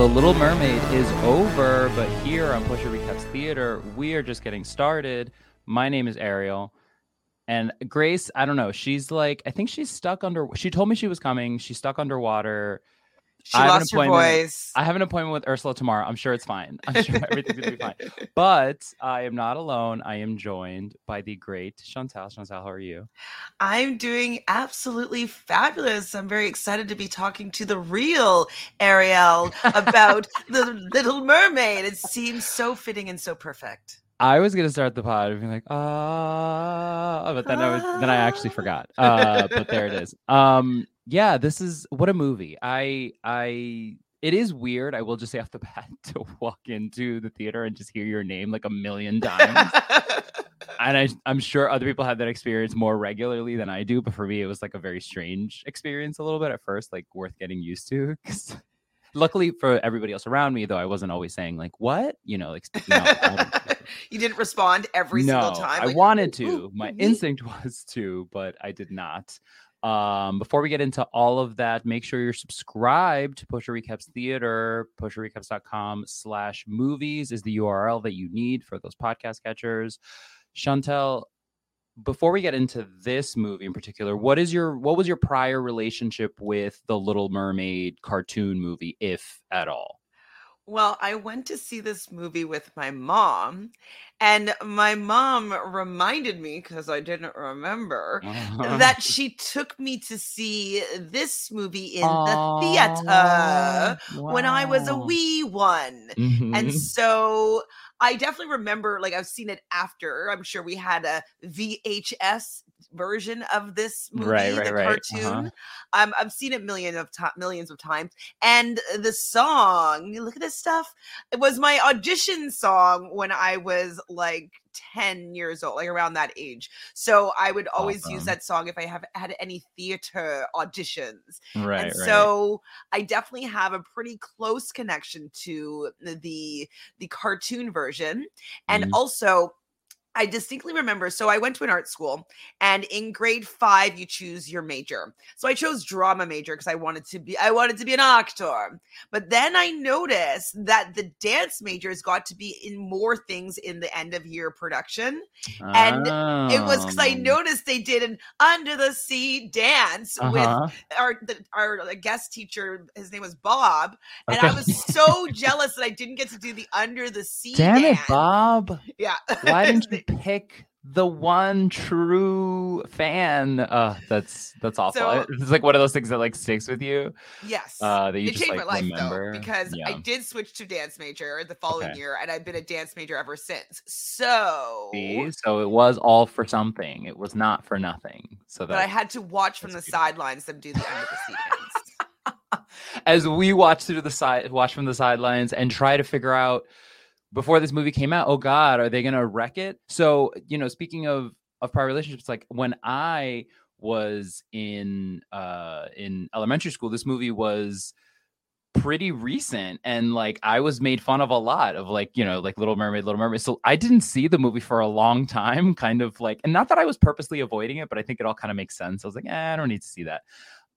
The Little Mermaid is over, but here on Post Show Recaps Theater, we are just getting started. My name is Ariel. And Grace, I don't know. She's like, I think she's stuck under. She told me she was coming. She's stuck underwater. She I lost her voice. I have an appointment with Ursula tomorrow. I'm sure it's fine. I'm sure everything's gonna be fine. But I am not alone. I am joined by the great Chantele. Chantele, how are you? I'm doing absolutely fabulous. I'm very excited to be talking to the real Ariel about the Little Mermaid. It seems so fitting and so perfect. I was gonna start the pod and be like, ah, but then I was then I actually forgot. Uh, but there it is. Um, yeah, this is what a movie. I I it is weird. I will just say off the bat to walk into the theater and just hear your name like a million times. and I, I'm sure other people have that experience more regularly than I do. But for me, it was like a very strange experience a little bit at first, like worth getting used to. luckily for everybody else around me, though, I wasn't always saying like "what," you know, like you didn't respond every no, single time. Like, I wanted to. My mm-hmm. instinct was to, but I did not. Um, before we get into all of that, make sure you're subscribed to Post Show Recaps Theater. PostShowRecaps.com slash movies is the URL that you need for those podcast catchers. Chantele, before we get into this movie in particular, what is your what was your prior relationship with the Little Mermaid cartoon movie, if at all? Well, I went to see this movie with my mom, and my mom reminded me because I didn't remember that she took me to see this movie in the theater wow. when I was a wee one. Mm-hmm. And so I definitely remember, like, I've seen it after. I'm sure we had a VHS version of this movie, Right, right, the right. cartoon. Uh-huh. Um, I've seen it million of ti- millions of times, and the song. Look at this stuff. It was my audition song when I was like ten years old, like around that age. So I would always use that song if I have had any theater auditions. Right, and right. so I definitely have a pretty close connection to the the cartoon version, and Mhm. also. I distinctly remember. So I went to an art school, and in grade five, you choose your major. So I chose drama major because I wanted to be I wanted to be an actor. But then I noticed that the dance majors got to be in more things in the end of year production, and it was because I Oh. noticed they did an under the sea dance Uh-huh. with our the, our uh, guest teacher. His name was Bob, and I was so jealous that I didn't get to do the under the sea. Damn it, dance. Bob. Yeah. Why didn't you pick the one true fan? Uh that's that's awful. So- it's like one of those things that like sticks with you. Yes. Uh that you it just changed like my life remember. though because I did switch to dance major the following Okay. year, and I've been a dance major ever since. So, See? So it was all for something. It was not for nothing. So but I had to watch from the sidelines them do the under the sea dance. as we watched through the side watch from the sidelines and try to figure out before this movie came out oh god are they gonna wreck it? So you know speaking of of prior relationships like when i was in uh in elementary school this movie was pretty recent and like i was made fun of a lot of like you know like little mermaid little mermaid. So i didn't see the movie for a long time kind of like and not that i was purposely avoiding it but i think it all kind of makes sense. I was like eh, i don't need to see that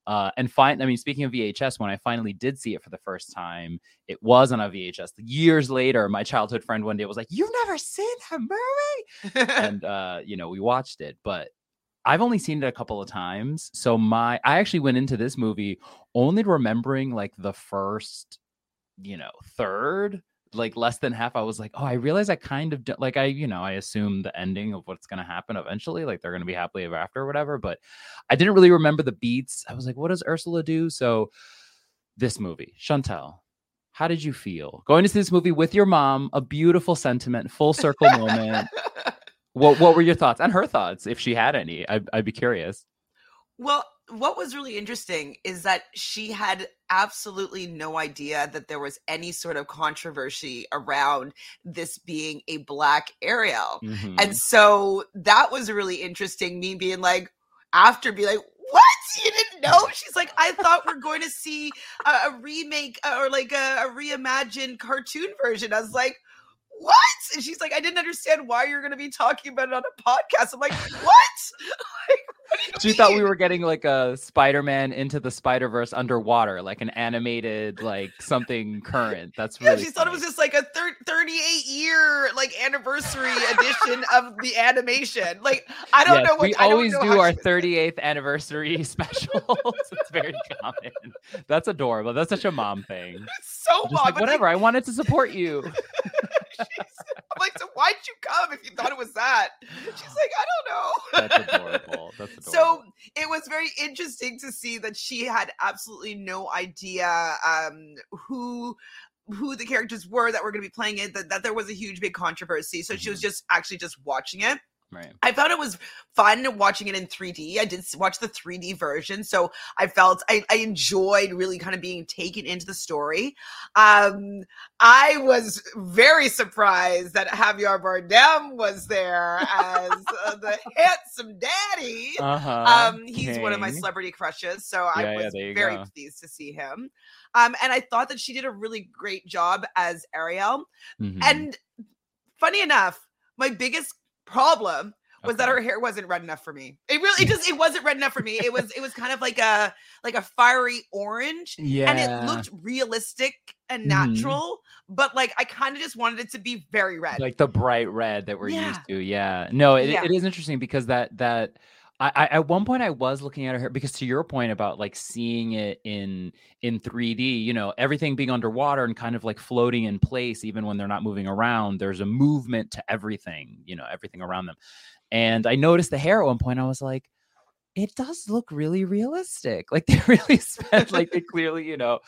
uh, and fine. I mean, speaking of VHS, when I finally did see it for the first time, it was on a VHS. Years later, my childhood friend one day was like, "You've never seen that movie?" and uh, you know, we watched it, but I've only seen it a couple of times. So my, I actually went into this movie only remembering like the first, you know, third, like less than half. I was like, oh, I realize I kind of do- like I, you know, I assume the ending of what's going to happen eventually, like they're going to be happily ever after or whatever. But I didn't really remember the beats. I was like, what does Ursula do? So this movie, Chantele, how did you feel going to see this movie with your mom? A beautiful sentiment, full circle moment. What what were your thoughts and her thoughts, if she had any? I'd, I'd be curious. Well, what was really interesting is that she had absolutely no idea that there was any sort of controversy around this being a black Ariel. Mhm. And so that was really interesting. Me being like, after being like, what? You didn't know? She's like, I thought we're going to see a, a remake uh, or like a, a reimagined cartoon version. I was like, what? And she's like, I didn't understand why you're going to be talking about it on a podcast. I'm like, what? She thought we were getting like a Spider-Man into the Spider-Verse underwater, like an animated, like something current. That's Yeah, really she thought it was just like a thir- 38 year like anniversary edition of the animation. Like I don't Yes, know what we I always do our she- 38th anniversary specials. it's very common. That's adorable. That's such a mom thing. so mom, like, whatever. I wanted to support you. I'm like, so why'd you come if you thought it was that? She's like, I don't know. That's adorable. That's adorable. So it was very interesting to see that she had absolutely no idea um, who who the characters were that were going to be playing it. That, that there was a huge big controversy. So she was just actually just watching it. Right. I found it was fun watching it in 3D. I did watch the 3D version, so I felt I, I enjoyed really kind of being taken into the story. Um, I was very surprised that Javier Bardem was there as uh, the handsome daddy. Uh-huh, Um, he's one of my celebrity crushes, so Yeah, I was you very go. pleased to see him. Um, and I thought that she did a really great job as Ariel. Mhm. And funny enough, my biggest problem was that her hair wasn't red enough for me. It really it just it wasn't red enough for me. It was it was kind of like a like a fiery orange. Yeah. And it looked realistic and Mhm. natural, but like I kind of just wanted it to be very red. like the bright red that we're Yeah. used to. Yeah. No, it, Yeah. it is interesting because that that I, I at one point I was looking at her because to your point about like seeing it in in 3D, you know, everything being underwater and kind of like floating in place, even when they're not moving around, there's a movement to everything, you know, everything around them. And I noticed the hair at one point. I was like, it does look really realistic. Like they really spent like they clearly, you know,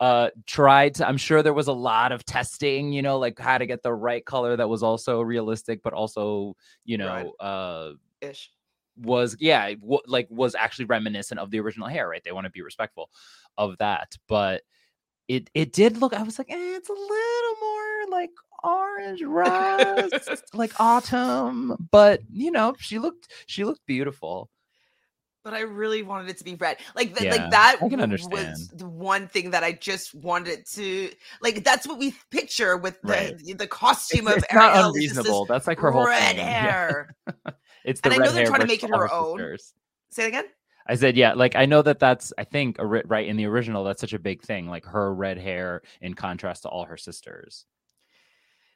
uh tried to i'm sure there was a lot of testing you know like how to get the right color that was also realistic but also you know Right. uh ish. Was yeah w- like was actually reminiscent of the original hair right they want to be respectful of that but it it did look i was like eh, it's a little more like orange rust like autumn but you know she looked she looked beautiful but I really wanted it to be red. Like, th- Yeah, like that I can understand. was the one thing that I just wanted to like. That's what we picture with the Right. the, costume it's, of it's not Ariel. just that's like her whole red thing. Yeah. it's the And I know they're trying to make it her own. sisters. Say it again. I said, yeah, like I know that that's, I think, a ri- right in the original, that's such a big thing, like her red hair in contrast to all her sisters.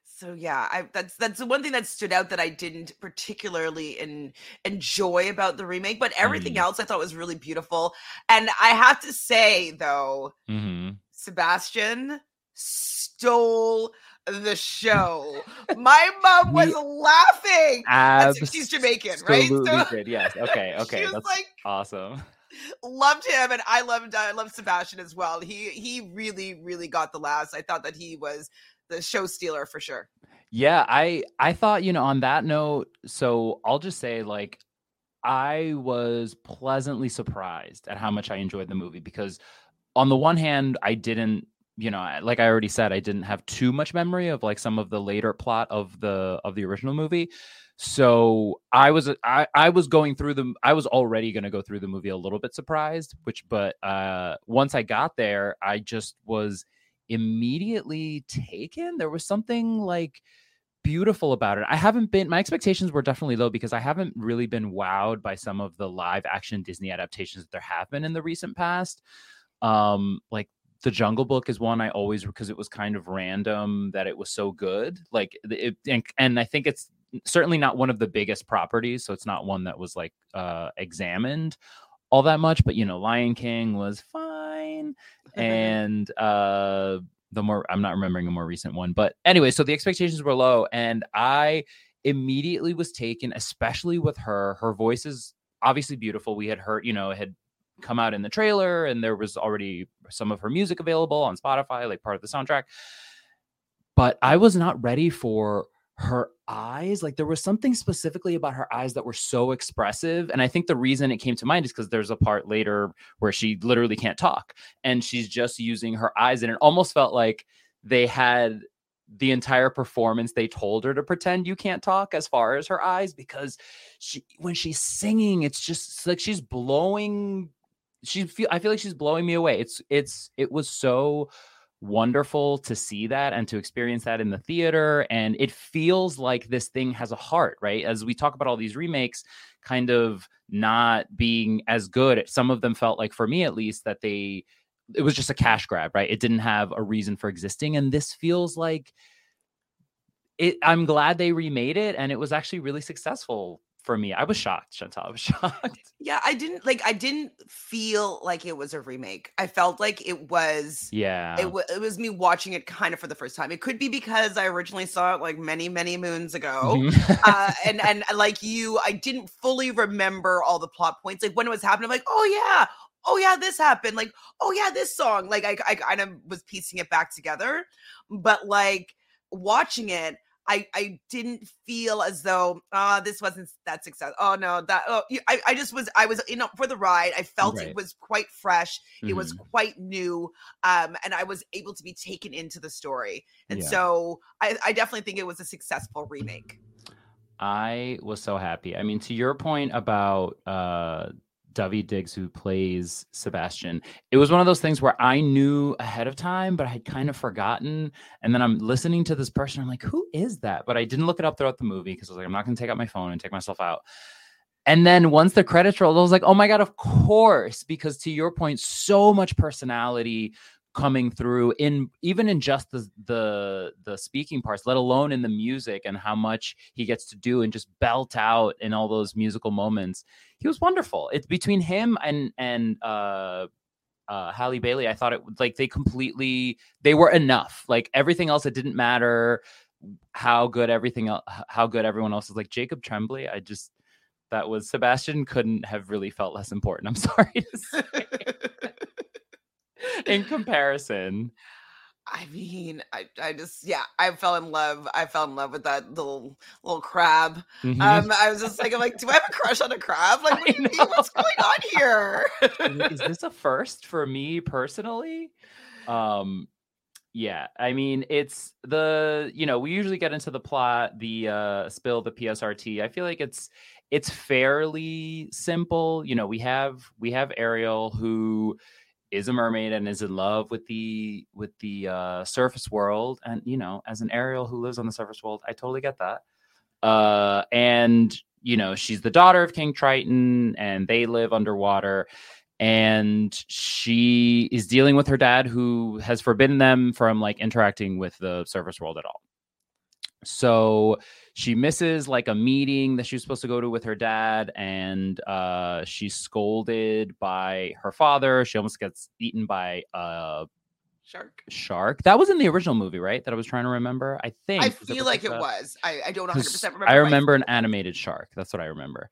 So yeah, I that's that's the one thing that stood out that I didn't particularly en- enjoy about the remake, but everything Mhm. else I thought was really beautiful. And I have to say though, Mm-hmm. Sebastian stole the show. My mom was laughing. That's- she's Jamaican, right? So did. Yes. Okay. Okay. That's like, awesome. loved him, and I loved I love Sebastian as well. He he really really got the laughs. I thought that he was the show stealer for sure. Yeah, I I thought, you know, on that note, so I'll just say like I was pleasantly surprised at how much I enjoyed the movie because on the one hand, I didn't, you know, like I already said, I didn't have too much memory of like some of the later plot of the of the original movie. So I was I I was going through the I was already going to go through the movie a little bit surprised, which but uh once I got there, I just was immediately taken. There was something like beautiful about it. I haven't been my expectations were definitely low because I haven't really been wowed by some of the live action Disney adaptations that there have been in the recent past. Um like the Jungle Book is one I always because it was kind of random that it was so good. Like it and, and I think it's certainly not one of the biggest properties, so it's not one that was like uh examined all that much, but you know, Lion King was fine and uh the more I'm not remembering a more recent one, but anyway, so the expectations were low, and I immediately was taken, especially with her. Her voice is obviously beautiful. We had heard, you know, had come out in the trailer, and there was already some of her music available on Spotify, like part of the soundtrack. But I was not ready for her eyes. Like there was something specifically about her eyes that were so expressive. And I think the reason it came to mind is because there's a part later where she literally can't talk and she's just using her eyes. And it almost felt like they had the entire performance they told her to pretend you can't talk as far as her eyes because she when she's singing it's just like she's blowing she feel I feel like she's blowing me away. It's it's it was so wonderful to see that and to experience that in the theater and it feels like this thing has a heart right? As we talk about all these remakes kind of not being as good some of them felt like for me at least that they it was just a cash grab right? It didn't have a reason for existing and this feels like it i'm glad they remade it and it was actually really successful for me i was shocked Chantele i was shocked Yeah, I didn't like. I didn't feel like it was a remake. I felt like it was. yeah It, w- it was me watching it kind of for the first time. It could be because I originally saw it like many, many moons ago. Mhm. uh, and and like you, I didn't fully remember all the plot points. Like when it was happening, I'm like, oh yeah, oh yeah, this happened. Like, oh yeah, this song. Like I, I kind of was piecing it back together. But like watching it, I I didn't feel as though uh this wasn't that success. Oh no, that oh I, I just was I was in up for the ride. I felt Right. it was quite fresh. It was Mhm. quite new. Um, and I was able to be taken into the story. And Yeah. so I, I definitely think it was a successful remake. I was so happy. I mean, to your point about uh Daveed Diggs, who plays Sebastian, it was one of those things where I knew ahead of time, but I had kind of forgotten. And then I'm listening to this person. I'm like, who is that? But I didn't look it up throughout the movie because I was like, I'm not going to take out my phone and take myself out. And then once the credits rolled, I was like, oh my God, of course. Because to your point, so much personality coming through in even in just the the the speaking parts let alone in the music and how much he gets to do and just belt out in all those musical moments. He was wonderful. It's between him and and uh uh Halle Bailey I thought it like they completely they were enough. Like everything else it didn't matter how good everything else how good everyone else is. Like Jacob Tremblay I just that was Sebastian couldn't have really felt less important. I'm sorry to say in comparison I mean, I, I just yeah, I fell in love. I fell in love with that little little crab. Mhm. Um, I was just like, I'm like, do I have a crush on a crab? Like, what do you mean? What's going on here? Is this a first for me personally? Um, yeah, I mean, it's the you know we usually get into the plot, the uh, spill, the PSRT. I feel like it's it's fairly simple. You know, we have we have Ariel who is a mermaid and is in love with the with the uh, surface world, and you know, as an Ariel who lives on the surface world, I totally get that. Uh, and you know, she's the daughter of King Triton, and they live underwater and she is dealing with her dad who has forbidden them from like interacting with the surface world at all so she misses like a meeting that she was supposed to go to with her dad and uh she's scolded by her father she almost gets eaten by a Shark. shark that was in the original movie right that i was trying to remember i think I feel like it was. I, I don't 100 'Cause percent remember. I remember an animated shark. That's what I remember.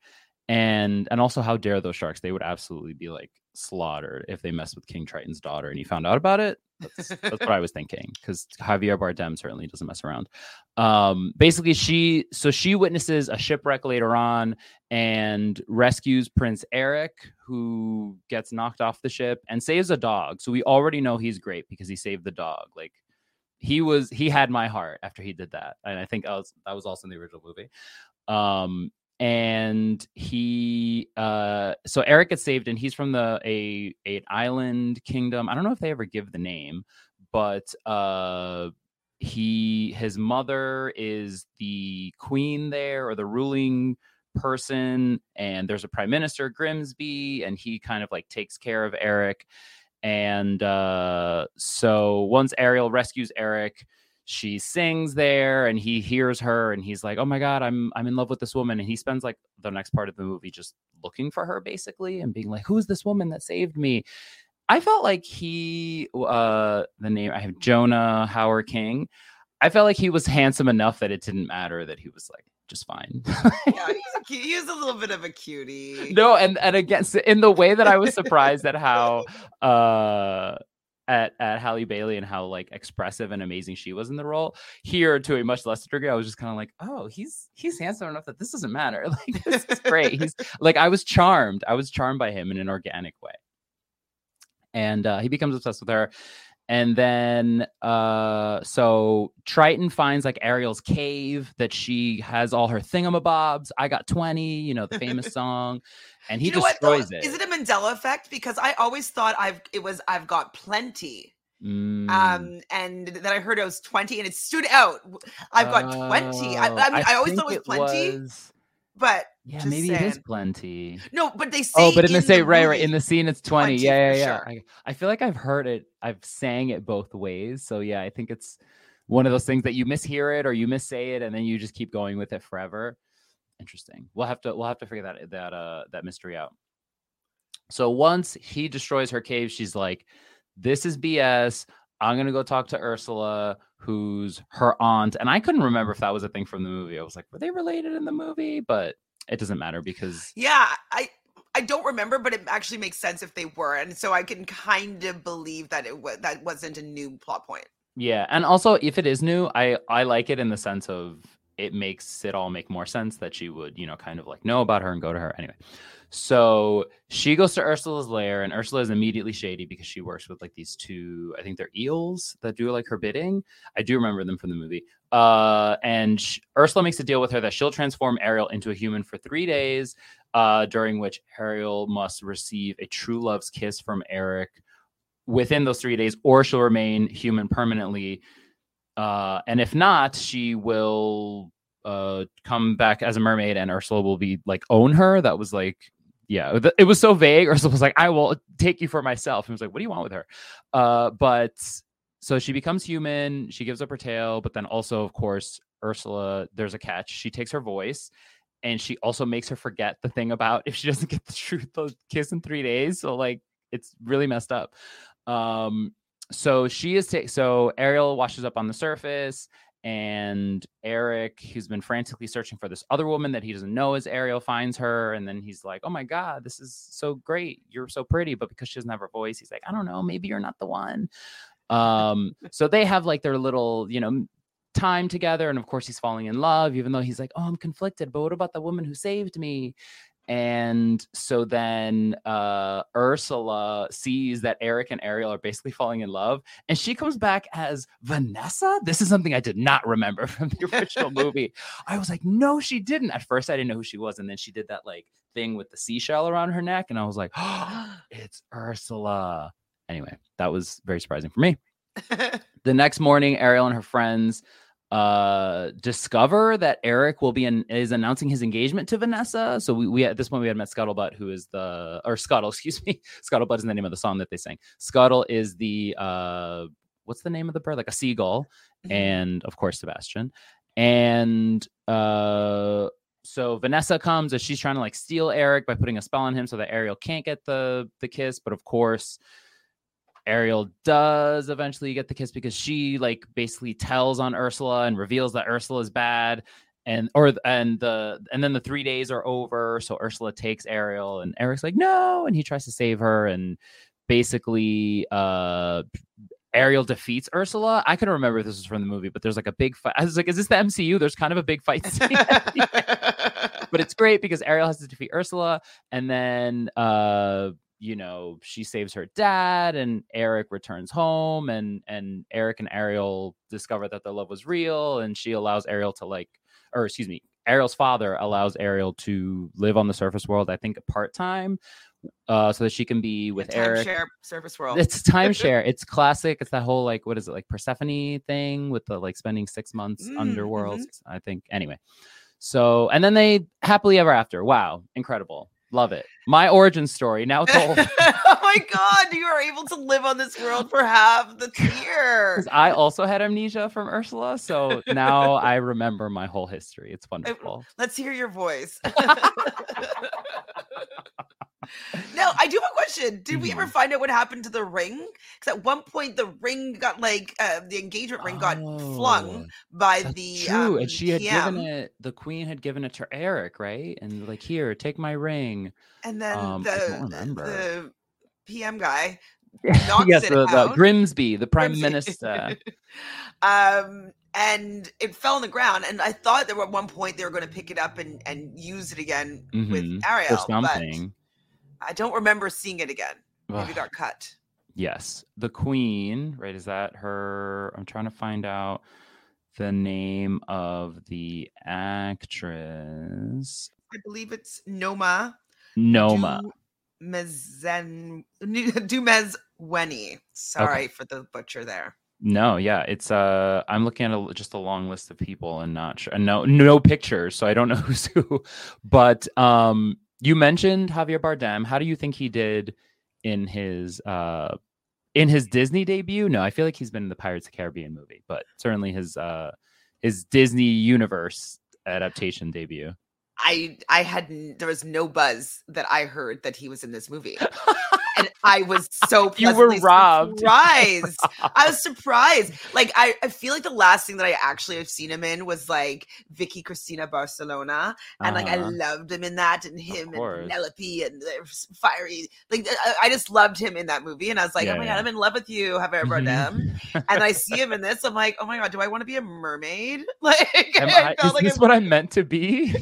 And and also how dare those sharks? They would absolutely be like slaughtered if they messed with King Triton's daughter and he found out about it. That's, that's what I was thinking because Javier Bardem certainly doesn't mess around. Um, basically, she so she witnesses a shipwreck later on and rescues Prince Eric, who gets knocked off the ship and saves a dog. So we already know he's great because he saved the dog. Like he was he had my heart after he did that and i think that was, that was also in the original movie um and he uh so eric gets saved and he's from the a an island kingdom. I don't know if they ever give the name but uh he his mother is the queen there or the ruling person and there's a prime minister grimsby and he kind of like takes care of eric. And uh, so once Ariel rescues Eric, she sings there, and he hears her, and he's like, "Oh my god, I'm I'm in love with this woman." And he spends like the next part of the movie just looking for her, basically, and being like, "Who is this woman that saved me?" I felt like he, uh, the name I have Jonah Hauer-King. I felt like he was handsome enough that it didn't matter that he was like just fine. yeah, he's a, he's a little bit of a cutie. no and and again in the way that i was surprised at how uh at at Halle Bailey and how like expressive and amazing she was in the role. Here, to a much lesser degree, I was just kind of like, oh, he's he's handsome enough that this doesn't matter. Like this is great. He's like I was charmed. I was charmed by him in an organic way. And uh, he becomes obsessed with her. And then uh so Triton finds like Ariel's cave that she has all her thingamabobs. I got 20, you know, the famous song. And he you know what, though? destroys it. Is it a Mandela effect? Because I always thought I've it was I've got plenty. Mm. Um, and then I heard it was 20 and it stood out. I've got 20. I, I Oh, mean, I, always thought it was plenty, was- but Yeah, maybe it is plenty. No, but they say Oh, but in the same right, right in the scene, it's twenty. 20 yeah, yeah, yeah. sure. I, I feel like I've heard it. I've sang it both ways. So yeah, I think it's one of those things that you mishear it or you missay it, and then you just keep going with it forever. Interesting. We'll have to we'll have to figure that that uh that mystery out. So once he destroys her cave, she's like, "This is BS. I'm gonna go talk to Ursula, who's her aunt." And I couldn't remember if that was a thing from the movie. I was like, "Were they related in the movie?" But it doesn't matter because Yeah, I I don't remember, but it actually makes sense if they were, and so I can kind of believe that it was that wasn't a new plot point. Yeah, and also if it is new, I I like it in the sense of it makes it all make more sense that she would, you know, kind of like know about her and go to her anyway. So she goes to Ursula's lair, and Ursula is immediately shady because she works with like these two, I think they're eels that do like her bidding. I do remember them from the movie. Uh, and sh- Ursula makes a deal with her that she'll transform Ariel into a human for three days, uh, during which Ariel must receive a true love's kiss from Eric within those three days, or she'll remain human permanently. Uh, and if not, she will uh, come back as a mermaid, and Ursula will be like own her. That was like, yeah, it was so vague. Ursula was like, "I will take you for myself." And was like, "What do you want with her?" Uh, but so she becomes human. She gives up her tail, but then also, of course, Ursula. There's a catch. She takes her voice. And she also makes her forget the thing about if she doesn't get the truth, they'll kiss in three days. So like it's really messed up. Um, so she is so Ariel washes up on the surface, and Eric, who's been frantically searching for this other woman that he doesn't know is Ariel, finds her, and then he's like, "Oh my god, this is so great! You're so pretty," but because she doesn't have her voice, he's like, "I don't know, maybe you're not the one." Um, so they have like their little, you know, time together, and of course he's falling in love, even though he's like, "Oh, I'm conflicted." But what about the woman who saved me? And so then uh, Ursula sees that Eric and Ariel are basically falling in love, and she comes back as Vanessa. This is something I did not remember from the original movie. I was like, no, she didn't. At first, I didn't know who she was, and then she did that like thing with the seashell around her neck, and I was like, oh, it's Ursula. Anyway, that was very surprising for me. the next morning, Ariel and her friends uh discover that Eric will be in, is announcing his engagement to Vanessa. So we, we at this point we had met Scuttlebutt, who is the or Scuttle, excuse me. Scuttlebutt is the name of the song that they sang. Scuttle is the uh what's the name of the bird? Like a seagull, Mm-hmm. and of course Sebastian. And uh so Vanessa comes as she's trying to like steal Eric by putting a spell on him so that Ariel can't get the the kiss, but of course Ariel does eventually get the kiss because she like basically tells on Ursula and reveals that Ursula is bad and or and the and then the 3 days are over so Ursula takes Ariel and Eric's like no and he tries to save her and basically uh Ariel defeats Ursula. I can't remember if this was from the movie, but there's like a big fight. I was like, is this the MCU? There's kind of a big fight scene. but it's great because Ariel has to defeat Ursula and then uh you know she saves her dad and Eric returns home and and Eric and Ariel discover that their love was real and she allows Ariel to like or excuse me Ariel's father allows Ariel to live on the surface world I think part time uh so that she can be with Eric Timeshare service world. it's timeshare. It's classic. It's that whole like what is it like Persephone thing with the like spending six months Mm, underworld. mhm. I think anyway. So and then they happily ever after. Wow, incredible. Love it. My origin story now told. oh my god, you are able to live on this world for half the year. I also had amnesia from Ursula, so now I remember my whole history. It's wonderful. Let's hear your voice. now, I do have a question. Did we Mm-hmm. ever find out what happened to the ring? Because at one point, the ring got like uh, the engagement ring got flung by the True, um, and she had given it. The queen had given it to Eric, right? And like, here, take my ring. and then um, I don't the remember. the PM guy yes, it the, the. Grimsby, the prime Grimsby. minister. um and it fell on the ground and i thought there were at one point they were going to pick it up and and use it again Mhm, with or ariel but something. I don't remember seeing it again maybe got cut Yes, the queen. Right? Is that her? I'm trying to find out the name of the actress. i believe it's noma Noma. Dumezen, Dumez Weni. Sorry for the butcher there. No, yeah, it's uh I'm looking at a, just a long list of people and not sure and no no pictures, so I don't know who's who. But um you mentioned Javier Bardem. How do you think he did in his uh in his Disney debut? No, I feel like he's been in the Pirates of the Caribbean movie, but certainly his uh his Disney universe adaptation debut. I I had there was no buzz that I heard that he was in this movie. and I was so You were robbed. surprised. I was surprised. Like I, I feel like the last thing that I actually have seen him in was like Vicky Cristina Barcelona, and like I Uh-huh. loved him in that, and him and. Penelope and the fiery. Like I, I just loved him in that movie, and I was like, Yeah, oh my yeah. god, I'm in love with you, Javier Bardem. and I see him in this, I'm like, oh my god, do I want to be a mermaid? Like, I I, felt is like this I'm- what I'm meant to be?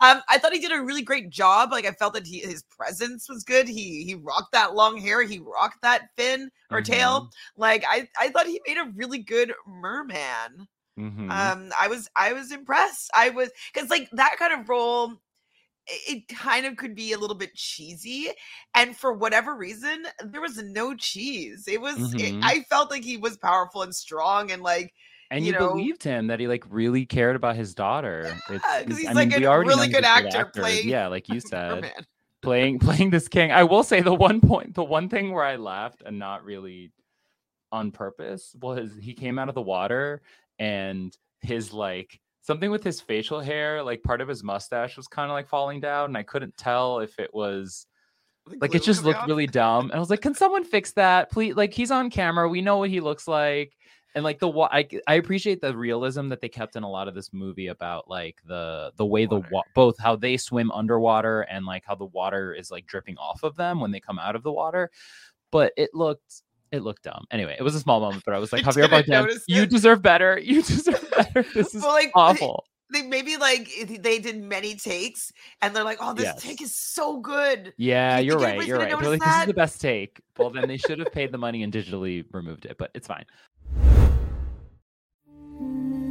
Um, I thought he did a really great job. Like I felt that he, his presence was good. He he rocked that long hair. He rocked that fin or Mm-hmm. tail. Like I I thought he made a really good merman. Mhm. Um, I was I was impressed. I was because like that kind of role. It it kind of could be a little bit cheesy, and for whatever reason, there was no cheese. It was. it- Mhm. I felt like he was powerful and strong, and like and you you, know- believed him that he like really cared about his daughter. It's- he's I like mean, a really good actor playing Yeah, like you said, playing playing this king. I will say the one point, the one thing where I laughed and not really on purpose was he came out of the water and his like something with his facial hair, like part of his mustache was kind of like falling down, and I couldn't tell if it was like it just looked off? really dumb. And I was like, can someone fix that, please? Like he's on camera, we know what he looks like. And like the wa- I, I appreciate the realism that they kept in a lot of this movie about like the the way the wa- both how they swim underwater and like how the water is like dripping off of them when they come out of the water. But it looked it looked dumb. Anyway, it was a small moment, but I was like, I Javier Bardem, you deserve better. You deserve better. This is Well, like, awful. They maybe like they did many takes, and they're like, "Oh, this Yes. take is so good." Yeah, you you're right. You're right. They're like, this is the best take. Well, then they should have paid the money and digitally removed it, but it's fine.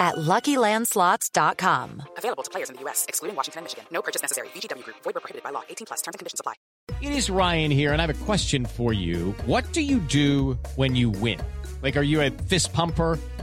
at LuckyLandSlots.com. Available to players in the U.S., excluding Washington and Michigan. No purchase necessary. VGW Group. Void where prohibited by law. 18 plus. Terms and conditions apply. It is Ryan here, and I have a question for you. What do you do when you win? Like, are you a fist pumper?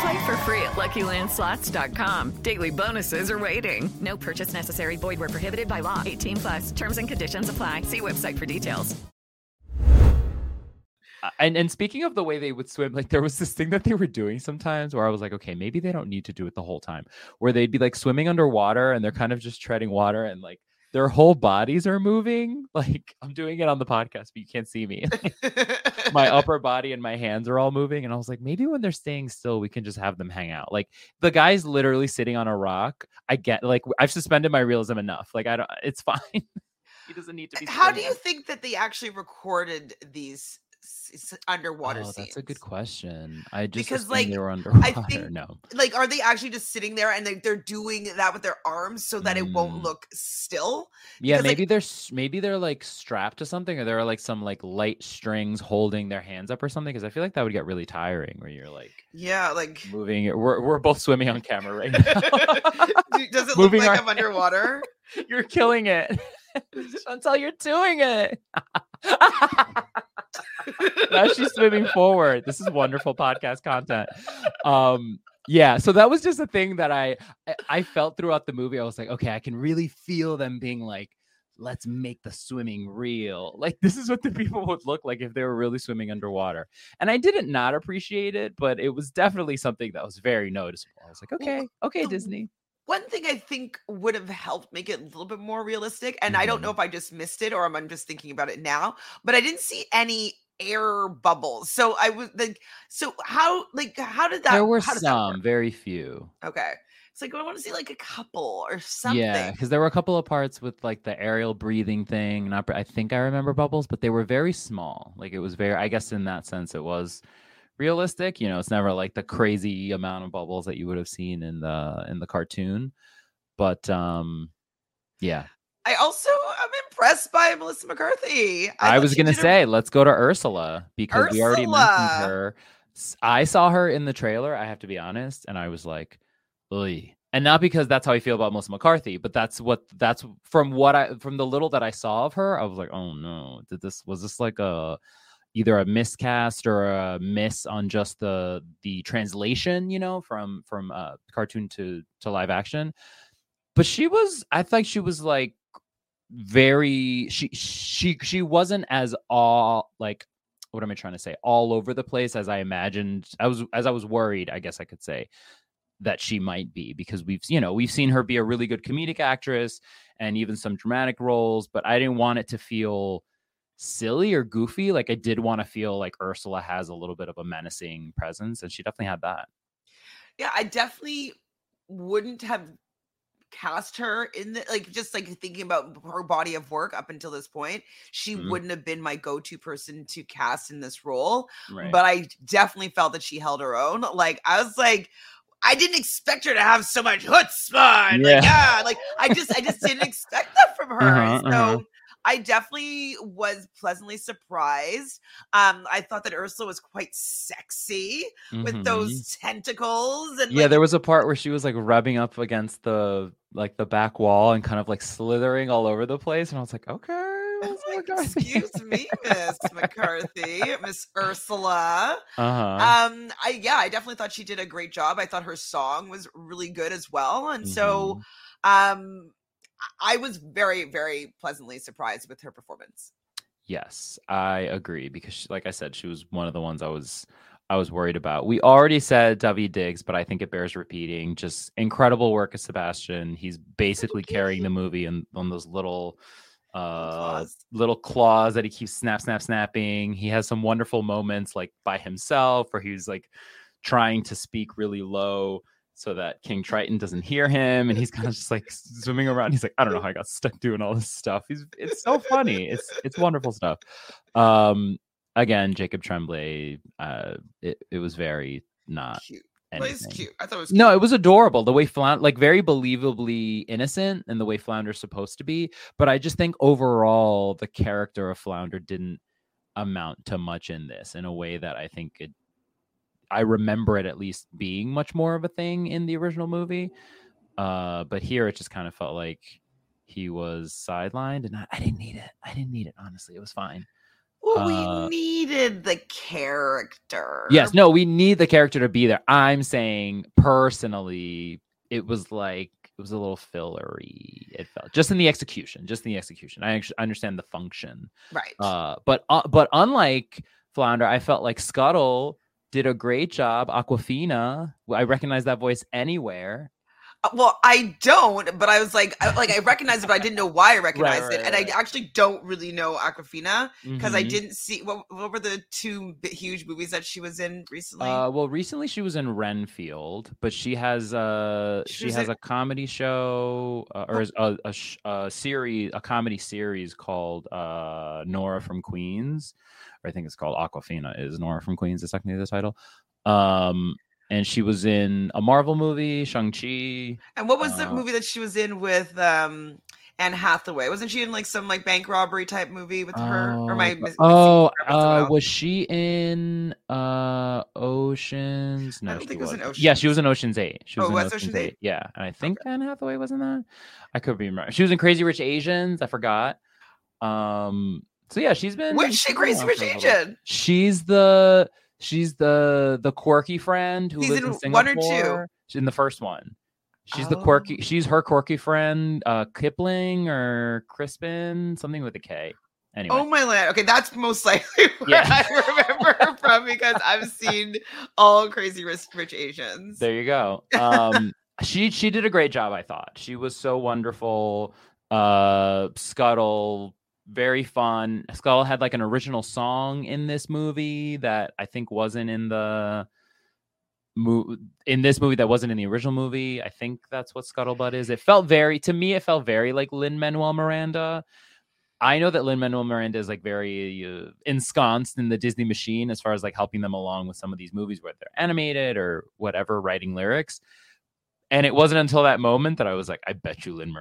Play for free at LuckyLandSlots.com. Daily bonuses are waiting. No purchase necessary. Void where prohibited by law. 18 plus. Terms and conditions apply. See website for details. Uh, and and speaking of the way they would swim, like there was this thing that they were doing sometimes where I was like, okay, maybe they don't need to do it the whole time. Where they'd be like swimming underwater and they're kind of just treading water and like their whole bodies are moving. Like I'm doing it on the podcast, but you can't see me. my upper body and my hands are all moving. And I was like, maybe when they're staying still, we can just have them hang out. Like the guy's literally sitting on a rock. I get like I've suspended my realism enough. Like I don't it's fine. he doesn't need to be How do swimming. you think that they actually recorded these s- s- underwater Oh, that's a good question. I just Because, like, they were underwater. I think, no. like, are they actually just sitting there and they, they're doing that with their arms so that it won't Mm. look still? Yeah, Because, like, maybe they're maybe they're like strapped to something, or there are like some like light strings holding their hands up or something. Because I feel like that would get really tiring, where you're like yeah, like, moving. We're we're both swimming on camera right now. does it Moving look like I'm underwater? you're killing it until you're doing it. Now she's swimming forward. This is wonderful podcast content. Um, yeah, so that was just a thing that I I- I felt throughout the movie. I was like, okay, I can really feel them being like, let's make the swimming real. Like this is what the people would look like if they were really swimming underwater. And I didn't not appreciate it, but it was definitely something that was very noticeable. I was like, okay, okay, Disney. One thing I think would have helped make it a little bit more realistic, and I don't Mm-hmm. know if I just missed it or I'm just thinking about it now, but I didn't see any air bubbles. So I was like, so how like how did that? There were how does that work? some, very few. Okay, it's like I want to see like a couple or something. Yeah, because there were a couple of parts with like the aerial breathing thing. Not, I think I remember bubbles, but they were very small. Like it was very. I guess in that sense, it was realistic. You know, it's never like the crazy amount of bubbles that you would have seen in the in the cartoon. But um, yeah, I also am impressed by Melissa McCarthy. I, thought was gonna did a- say let's go to Ursula because we already mentioned her. I saw her in the trailer. I have to be honest, and I was like, and not because that's how I feel about Melissa McCarthy, but that's what that's from what I from the little that I saw of her, I was like, oh no, did this was this like a either a miscast or a miss on just the the translation, you know, from from uh cartoon to to live action. But she was I think she was like very she she she wasn't as all like what am I trying to say? All over the place as I imagined. I was as I was worried, I guess I could say that she might be because we've you know we've seen her be a really good comedic actress and even some dramatic roles but i didn't want it to feel silly or goofy like i did want to feel like ursula has a little bit of a menacing presence and she definitely had that Yeah, I definitely wouldn't have cast her in the like just like thinking about her body of work up until this point she Mhm. wouldn't have been my go-to person to cast in this role Right. but i definitely felt that she held her own like i was like i didn't expect her to have so much chutzpah and like Yeah. yeah like i just i just didn't expect that from her Uh-huh, so uh-huh. I definitely was pleasantly surprised. Um, I thought that Ursula was quite sexy with those tentacles and Mm-hmm. yeah like, there was a part where she was like rubbing up against the like the back wall and kind of like slithering all over the place and i was like okay Melissa McCarthy. Excuse me, Miss McCarthy, Miss Ursula. Uh-huh. Um, I yeah, I definitely thought she did a great job. I thought her song was really good as well, and so Mm-hmm. um, I was very very pleasantly surprised with her performance. Yes, I agree because, she, like I said, she was one of the ones I was I was worried about. We already said Daveed Diggs, but I think it bears repeating. Just incredible work of Sebastian. He's basically carrying the movie and on those little uh little claws that he keeps snap snap snapping. He has some wonderful moments like by himself where he's like trying to speak really low so that King Triton doesn't hear him and he's kind of just like swimming around. He's like, I don't know how I got stuck doing all this stuff. He's it's so funny. It's it's wonderful stuff. Um again, Jacob Tremblay, uh it, it was very not Cute. Well, it's cute. I thought it was No, it was adorable. The way Flounder, like very believably innocent, and the way Flounder's supposed to be. But I just think overall, the character of Flounder didn't amount to much in this in a way that I think it. I remember it at least being much more of a thing in the original movie. Uh, but here it just kind of felt like he was sidelined, and I, I didn't need it. I didn't need it. Honestly, it was fine. Well, Uh, we needed the character. Yes, no, we need the character to be there. I'm saying personally, it was like it was a little fillery. It felt just in the execution, just in the execution. I actually understand the function, Right. uh, but uh, but unlike Flounder, I felt like Scuttle did a great job. Awkwafina, I recognize that voice anywhere. Uh, Well, I don't, but I was like, I, like I recognized it, but I didn't know why I recognized right, it, and right. I actually don't really know Awkwafina because I Mhm. didn't see what, what were the two huge movies that she was in recently. Uh, well, recently she was in Renfield, but she has a She she has in- a comedy show uh, or is a a, a series a comedy series called uh Nora from Queens, or I think it's called Awkwafina is Nora from Queens is technically the title. Um, and she was in a Marvel movie, Shang Chi. and what was the uh, movie that she was in with um Anne Hathaway? Wasn't she in like some like bank robbery type movie with her? Or Oh, oh, her up with someone uh, was she in uh Oceans? No, I don't she think it was in wasn't. Yeah, she was in Oceans Eight. She was Oh, in Oceans, Oceans Eight. Eight? Yeah, and I think Anne Hathaway was in that. I could be wrong. She was in Crazy Rich Asians. I forgot. Um. So yeah, she's been. Which been Crazy Rich. Asian? She's the she's the the quirky friend who She's lives in in one or two? She's in the first one. She's the quirky. She's her quirky friend, uh, Kipling or Crispin, something with a K. Anyway. Oh my land. Okay, that's most likely where Yeah. I remember her from because I've seen all Crazy Rich, Rich Asians. There you go. Um, she she did a great job. I thought she was so wonderful. Uh, Scuttle, very fun. Scuttle had like an original song in this movie that I think wasn't in the mo- in this movie that wasn't in the original movie. I think that's what Scuttlebutt is. It felt very to me. It felt very like Lin Manuel Miranda. I know that Lin Manuel Miranda is like very uh, ensconced in the Disney machine as far as like helping them along with some of these movies, where they're animated or whatever, writing lyrics. And it wasn't until that moment that I was like, I bet you Lin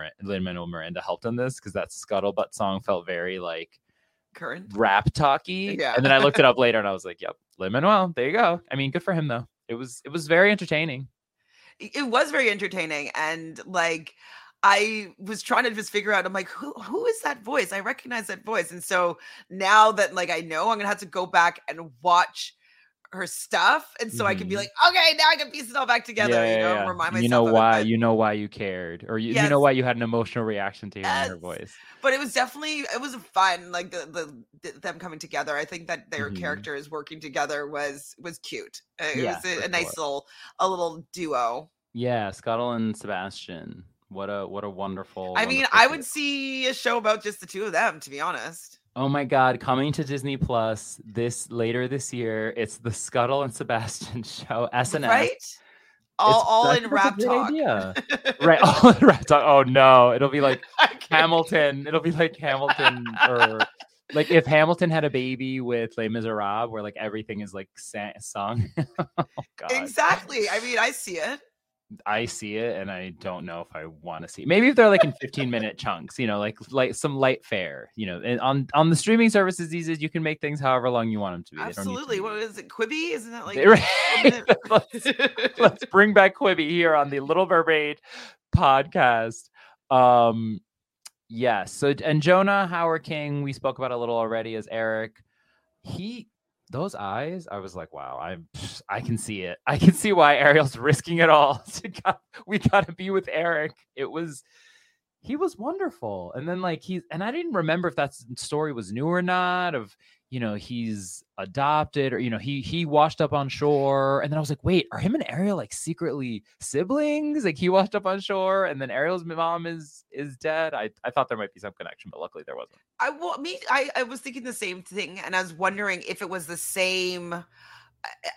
Manuel Miranda helped on this because that Scuttlebutt song felt very like Current. rap talky. Yeah. And then I looked it up later and I was like, yep, Lin Manuel. There you go. I mean, good for him though. It was it was very entertaining. it was very entertaining and like I was trying to just figure out. I'm like, who who is that voice? I recognize that voice, and so now that like I know, I'm gonna have to go back and watch her stuff, and so mm-hmm. I can be like, okay, now I can piece it all back together. Yeah, you know, yeah. remind myself. You know why? It, you know why you cared, or you, yes. you know why you had an emotional reaction to hearing yes. her voice. But it was definitely it was fun, like the the them coming together. I think that their mm-hmm. characters working together was was cute. It yeah, was a, a nice little a little duo. Yeah, Scuttle and Sebastian. What a what a wonderful. I mean, wonderful I would see a show about just the two of them. To be honest. Oh my God, coming to Disney Plus this later this year. It's the Scuttle and Sebastian show, SNS. Right? All, all in rap talk. Idea. right. All in rap talk. Oh no. It'll be like Hamilton. It'll be like Hamilton or like if Hamilton had a baby with Les Miserables, where like everything is like sung. oh, God. Exactly. I mean, I see it. I see it and I don't know if I want to see. It. Maybe if they're like in 15 minute chunks, you know, like like some light fare, you know. And on on the streaming services these days you can make things however long you want them to be. Absolutely. To what is it? Quibi? Isn't that like let's, let's, bring back Quibi here on the Little Mermaid podcast. Um yes. So and Jonah Hauer-King, we spoke about a little already as Eric. He those eyes, I was like, wow, I'm I can see it. I can see why Ariel's risking it all. we got to be with Eric. It was he was wonderful. And then like he's and I didn't remember if that story was new or not of you know he's adopted or you know he he washed up on shore. And then i was like wait are him and ariel like secretly siblings? Like he washed up on shore and then ariel's mom is is dead? I i thought there might be some connection but luckily there wasn't. I well me i i was thinking the same thing and i was wondering if it was the same uh,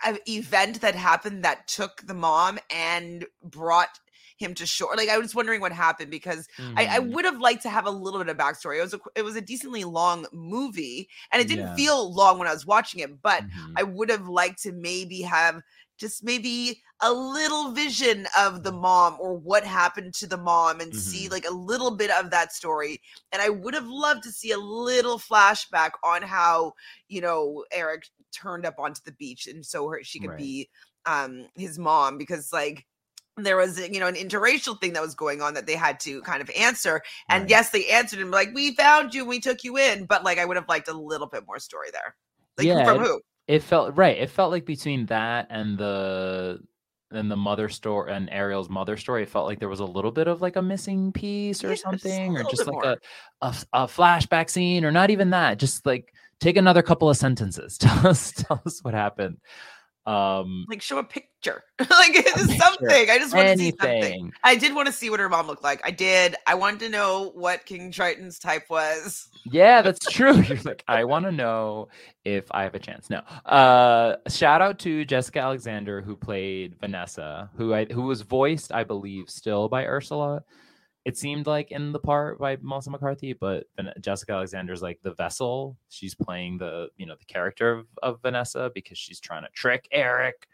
uh event that happened that took the mom and brought him to shore. Like I was wondering what happened because mm-hmm. I, I, mm-hmm. would have liked to have a little bit of backstory. It was a, it was a decently long movie, and it didn't yeah. feel long when I was watching it. But mm-hmm. I would have liked to maybe have just maybe a little vision of the mom or what happened to the mom and mm-hmm. see like a little bit of that story and i would have loved to see a little flashback on how you know eric turned up onto the beach and so her she could right. be um his mom because like there was you know an interracial thing that was going on that they had to kind of answer and right. yes they answered and like we found you we took you in but like i would have liked a little bit more story there. Like yeah, from who? it felt right it felt like between that and the and the mother story and ariel's mother story it felt like there was a little bit of like a missing piece or yeah, something or just like a, a, a flashback scene or not even that just like take another couple of sentences. Tell us tell us what happened um, like show a picture, like something. I just want to see something. I did want to see what her mom looked like. I did. I wanted to know what King Triton's type was. Yeah, that's true. You're like, I want to know if I have a chance. No. Uh, shout out to Jessica Alexander who played Vanessa, who I who was voiced, I believe, still by Ursula it seemed like in the part by Melissa McCarthy, but Jessica Alexander's like the vessel. She's playing the you know the character of, of Vanessa because she's trying to trick Eric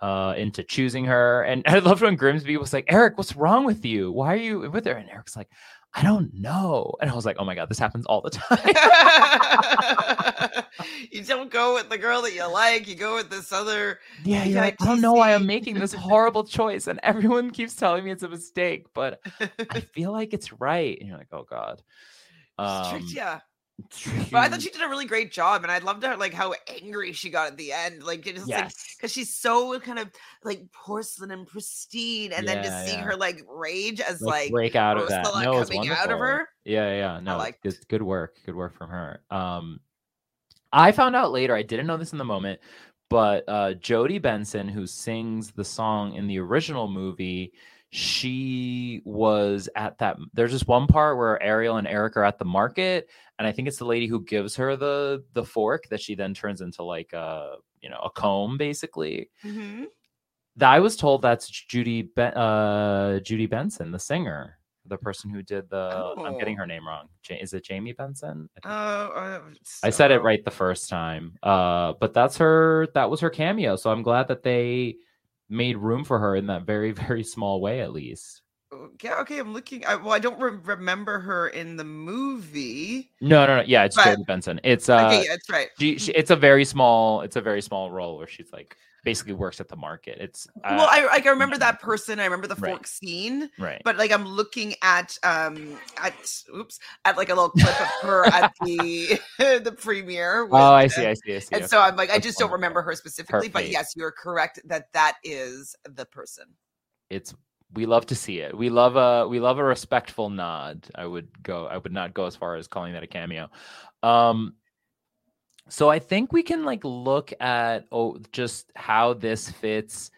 uh, into choosing her. And I loved when Grimsby was like, Eric, what's wrong with you? Why are you with her? And Eric's like, I don't know. And I was like, oh my God, this happens all the time. you don't go with the girl that you like, you go with this other. Yeah, you're like, I don't know why I'm making this horrible choice. And everyone keeps telling me it's a mistake, but I feel like it's right. And you're like, oh God. Um, yeah. But I thought she did a really great job, and I loved her like how angry she got at the end, like it's yes. like because she's so kind of like porcelain and pristine, and yeah, then just seeing yeah. her like rage as like, like break out of that, no, coming out of her. Yeah, yeah, no, like good, good work, good work from her. Um, I found out later, I didn't know this in the moment, but uh, Jodi Benson, who sings the song in the original movie, she was at that there's just one part where ariel and eric are at the market and i think it's the lady who gives her the the fork that she then turns into like a you know a comb basically mm-hmm. i was told that's judy ben, uh judy benson the singer the person who did the oh. i'm getting oh. her name wrong is it jamie benson oh uh, i said it right the first time uh but that's her that was her cameo so i'm glad that they made room for her in that very very small way at least Okay, okay, I'm looking. I, well, I don't re- remember her in the movie. No, no, no. Yeah, it's But- Jodi Benson. It's uh, okay, yeah, that's right. she, she, it's a very small, it's a very small role where she's like basically works at the market. It's uh, well, I like I remember that person. I remember the Right. fork scene. Right. But like I'm looking at um at oops at like a little clip of her at the the premiere. with, Oh, I see, I see, I see. And so I'm like, I That's just don't remember her specifically. But face. yes, you're correct that that is the person. it's we love to see it. We love a we love a respectful nod. I would go. I would not go as far as calling that a cameo. Um, so I think we can like look at oh just how this fits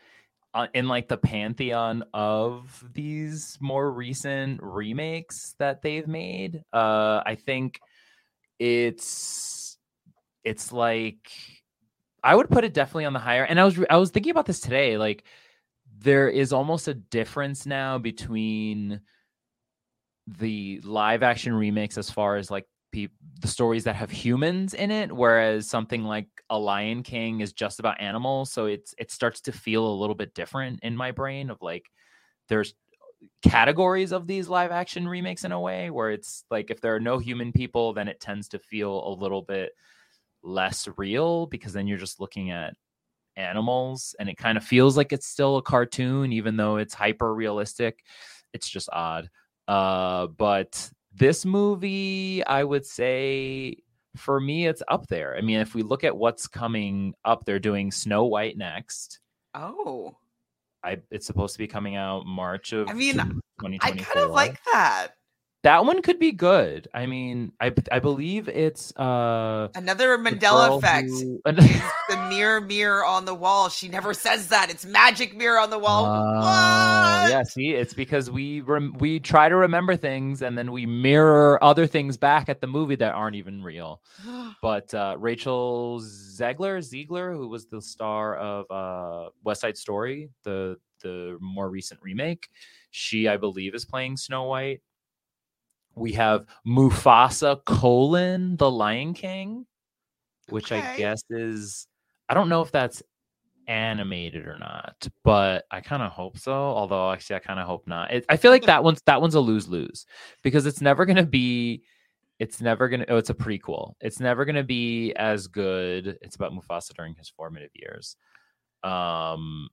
uh, in like the pantheon of these more recent remakes that they've made. Uh, I think it's it's like I would put it definitely on the higher. And I was I was thinking about this today. Like there is almost a difference now between the live action remakes as far as like peop the stories that have humans in it, whereas something like a Lion King is just about animals. So it's it starts to feel a little bit different in my brain of like there's categories of these live action remakes in a way where it's like if there are no human people, then it tends to feel a little bit less real because then you're just looking at animals and it kind of feels like it's still a cartoon even though it's hyper realistic it's just odd uh but this movie i would say for me it's up there. I mean if we look at what's coming up they're doing snow white next. Oh, i it's supposed to be coming out march of I mean, I 2024 kind of like that. That one could be good i mean i i believe it's uh Another Mandela effect. who- the mirror, mirror on the wall. She never says that. It's magic mirror on the wall. Oh, yeah. See, it's because we rem- we try to remember things and then we mirror other things back at the movie that aren't even real. But uh, Rachel Zegler, Ziegler, who was the star of uh, West Side Story, the the more recent remake, she I believe is playing Snow White. We have Mufasa colon the Lion King, which I guess is I don't know if that's animated or not, but I kind of hope so. Although actually, I kind of hope not. It, I feel like that one's that one's a lose lose because it's never gonna be. It's never gonna. Oh, it's a prequel. It's never gonna be as good. It's about Mufasa during his formative years. Um,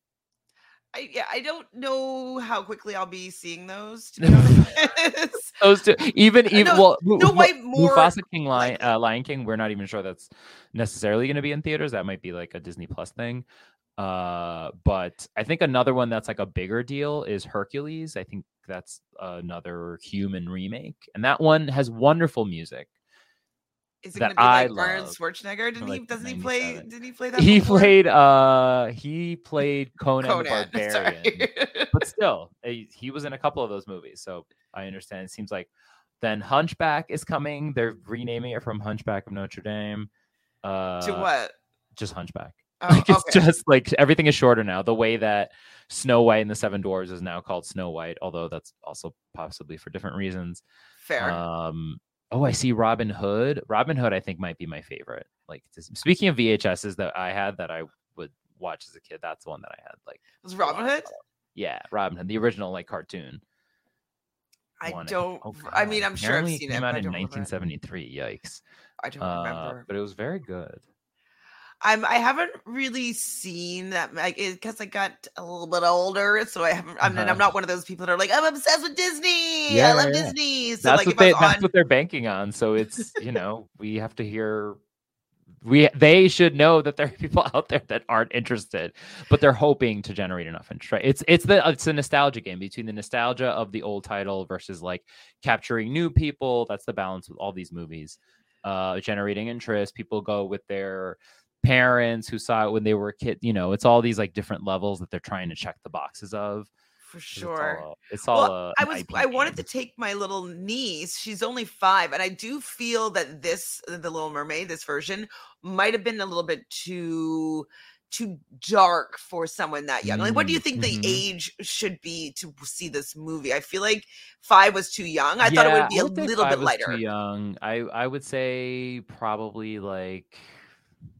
I, yeah, I don't know how quickly I'll be seeing those. To be honest. those two, even even No, well, no, wait, more Mufasa King Lion, uh, Lion King. We're not even sure that's necessarily going to be in theaters. That might be like a Disney Plus thing. Uh, but I think another one that's like a bigger deal is Hercules. I think that's another human remake, and that one has wonderful music. Is it that going to be I like Arnold love Schwarzenegger? Didn't from, he? like, Doesn't he play? 97. Did he play that? He before? played uh he played Conan, Conan, the. Barbarian. but still, he, he was in a couple of those movies, so I understand. It seems like then Hunchback is coming. They're renaming it from Hunchback of Notre Dame. Uh, to what? Just Hunchback. Oh, like it's okay. just like everything is shorter now. The way that Snow White and the Seven Dwarves is now called Snow White, although that's also possibly for different reasons. Fair. Um, oh, I see Robin Hood. Robin Hood, I think, might be my favorite. Like speaking of VHSs that I had that I would watch as a kid, that's the one that I had. Like, Was Robin Hood? yeah, Robin Hood, the original like cartoon. I one, don't. Oh, I mean, I'm sure I've Apparently seen came it. out I in don't remember it. 1973. Yikes! I don't Uh, remember. but it was very good. I'm. I haven't really seen that like because I got a little bit older, so I haven't. I'm, Uh-huh. I'm not one of those people that are like I'm obsessed with Disney. Yeah, I love yeah. Disney. So that's like what if they was that's on, what they're banking on. So it's you know we have to hear we they should know that there are people out there that aren't interested, but they're hoping to generate enough interest. Right? It's it's the it's a nostalgia game between the nostalgia of the old title versus like capturing new people. That's the balance with all these movies. Uh, generating interest. People go with their parents who saw it when they were a kid. You know, it's all these like different levels that they're trying to check the boxes of. For sure. It's all, it's all well, a, I was IP I wanted to take my little niece. She's only five, and I do feel that this, the Little Mermaid, this version, might have been a little bit too too dark for someone that young. Like, what do you Mm, think mhm. the age should be to see this movie? I feel like five was too young. I thought it would be a little bit lighter. Too young. I I would say probably like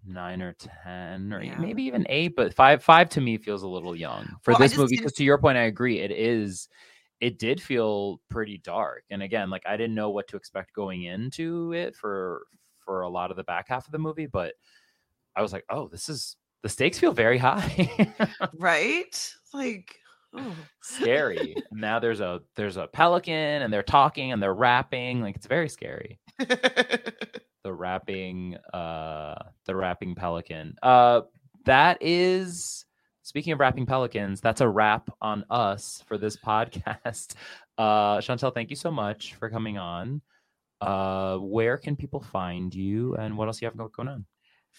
nine or ten, or Yeah. maybe even eight. But five five to me feels a little young for Well, this movie. Because to your point, I agree. It is it did feel pretty dark. And again, like I didn't know what to expect going into it for for a lot of the back half of the movie, but I was like, oh, this is the stakes feel very high. right? Like oh. scary. now there's a there's a pelican and they're talking and they're rapping. Like it's very scary. the rapping uh the rapping pelican. Uh that is speaking of rapping pelicans, that's a wrap on us for this podcast. Uh Chantele, thank you so much for coming on. Uh where can people find you and what else you have going on?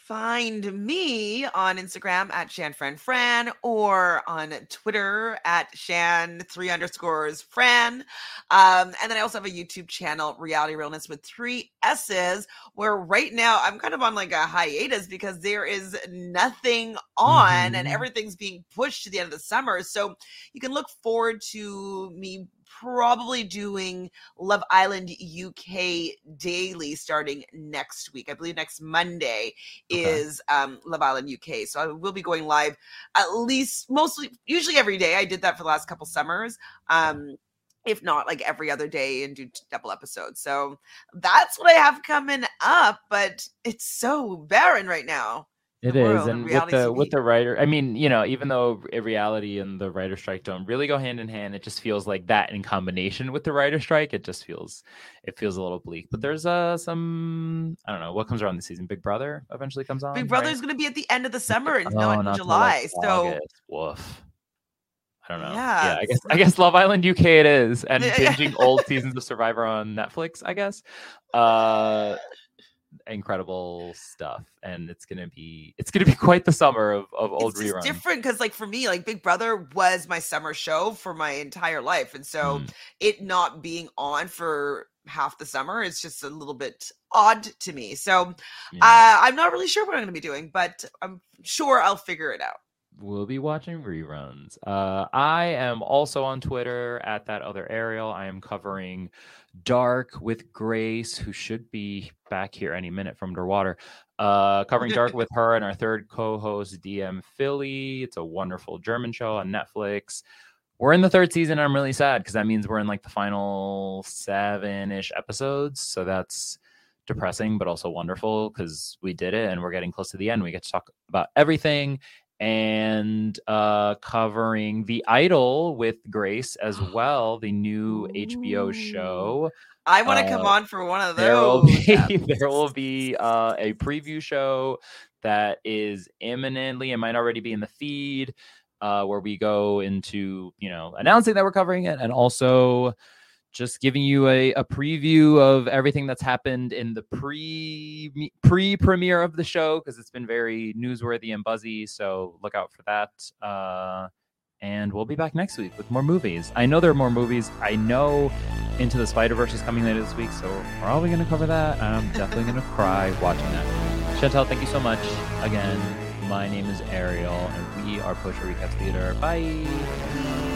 Find me on Instagram at ShanFranFran or on Twitter at Chan three underscores Fran. Um, and then I also have a YouTube channel, Reality Realness with three S's, where right now I'm kind of on like a hiatus because there is nothing on mm-hmm. and everything's being pushed to the end of the summer. So you can look forward to me probably doing Love Island UK daily starting next week. I believe next Monday okay. is um, Love Island UK. So I will be going live at least mostly, usually every day. I did that for the last couple summers. Um, if not like every other day and do double episodes. So that's what I have coming up, but it's so barren right now. It is, and with the with the writer, I mean, you know, even though reality and the writer strike don't really go hand in hand, it just feels like that in combination with the writer strike, it just feels it feels a little bleak. But there's uh some I don't know what comes around this season. Big Brother eventually comes on. Big Brother is going to be at the end of the summer, oh, not in July. Like so woof. I don't know. Yeah. yeah, I guess I guess Love Island UK it is, and binging old seasons of Survivor on Netflix. I guess. Uh, incredible stuff and it's gonna be it's gonna be quite the summer of, of old it's reruns different because like for me like big brother was my summer show for my entire life and so mm. it not being on for half the summer is just a little bit odd to me so yeah. uh, i'm not really sure what i'm gonna be doing but i'm sure i'll figure it out we'll be watching reruns. Uh, I am also on Twitter at that other Ariel. I am covering Dark with Grace, who should be back here any minute from underwater. Uh, covering Dark with her and our third co-host DM Philly. It's a wonderful German show on Netflix. We're in the third season. I'm really sad because that means we're in like the final seven-ish episodes. So that's depressing, but also wonderful because we did it and we're getting close to the end. We get to talk about everything and uh, covering The Idol with Grace as well, the new HBO show. I want to uh, come on for one of those. There will be, there will be uh, a preview show that is imminently, it might already be in the feed, uh, where we go into, you know, announcing that we're covering it and also just giving you a, a preview of everything that's happened in the pre pre premiere of the show because it's been very newsworthy and buzzy. So look out for that. Uh, and we'll be back next week with more movies. I know there are more movies. I know Into the Spider Verse is coming later this week, so we're probably going to cover that. I'm definitely going to cry watching that. Chantele, thank you so much again. My name is Ariel, and we are Push Recap Theater. Bye.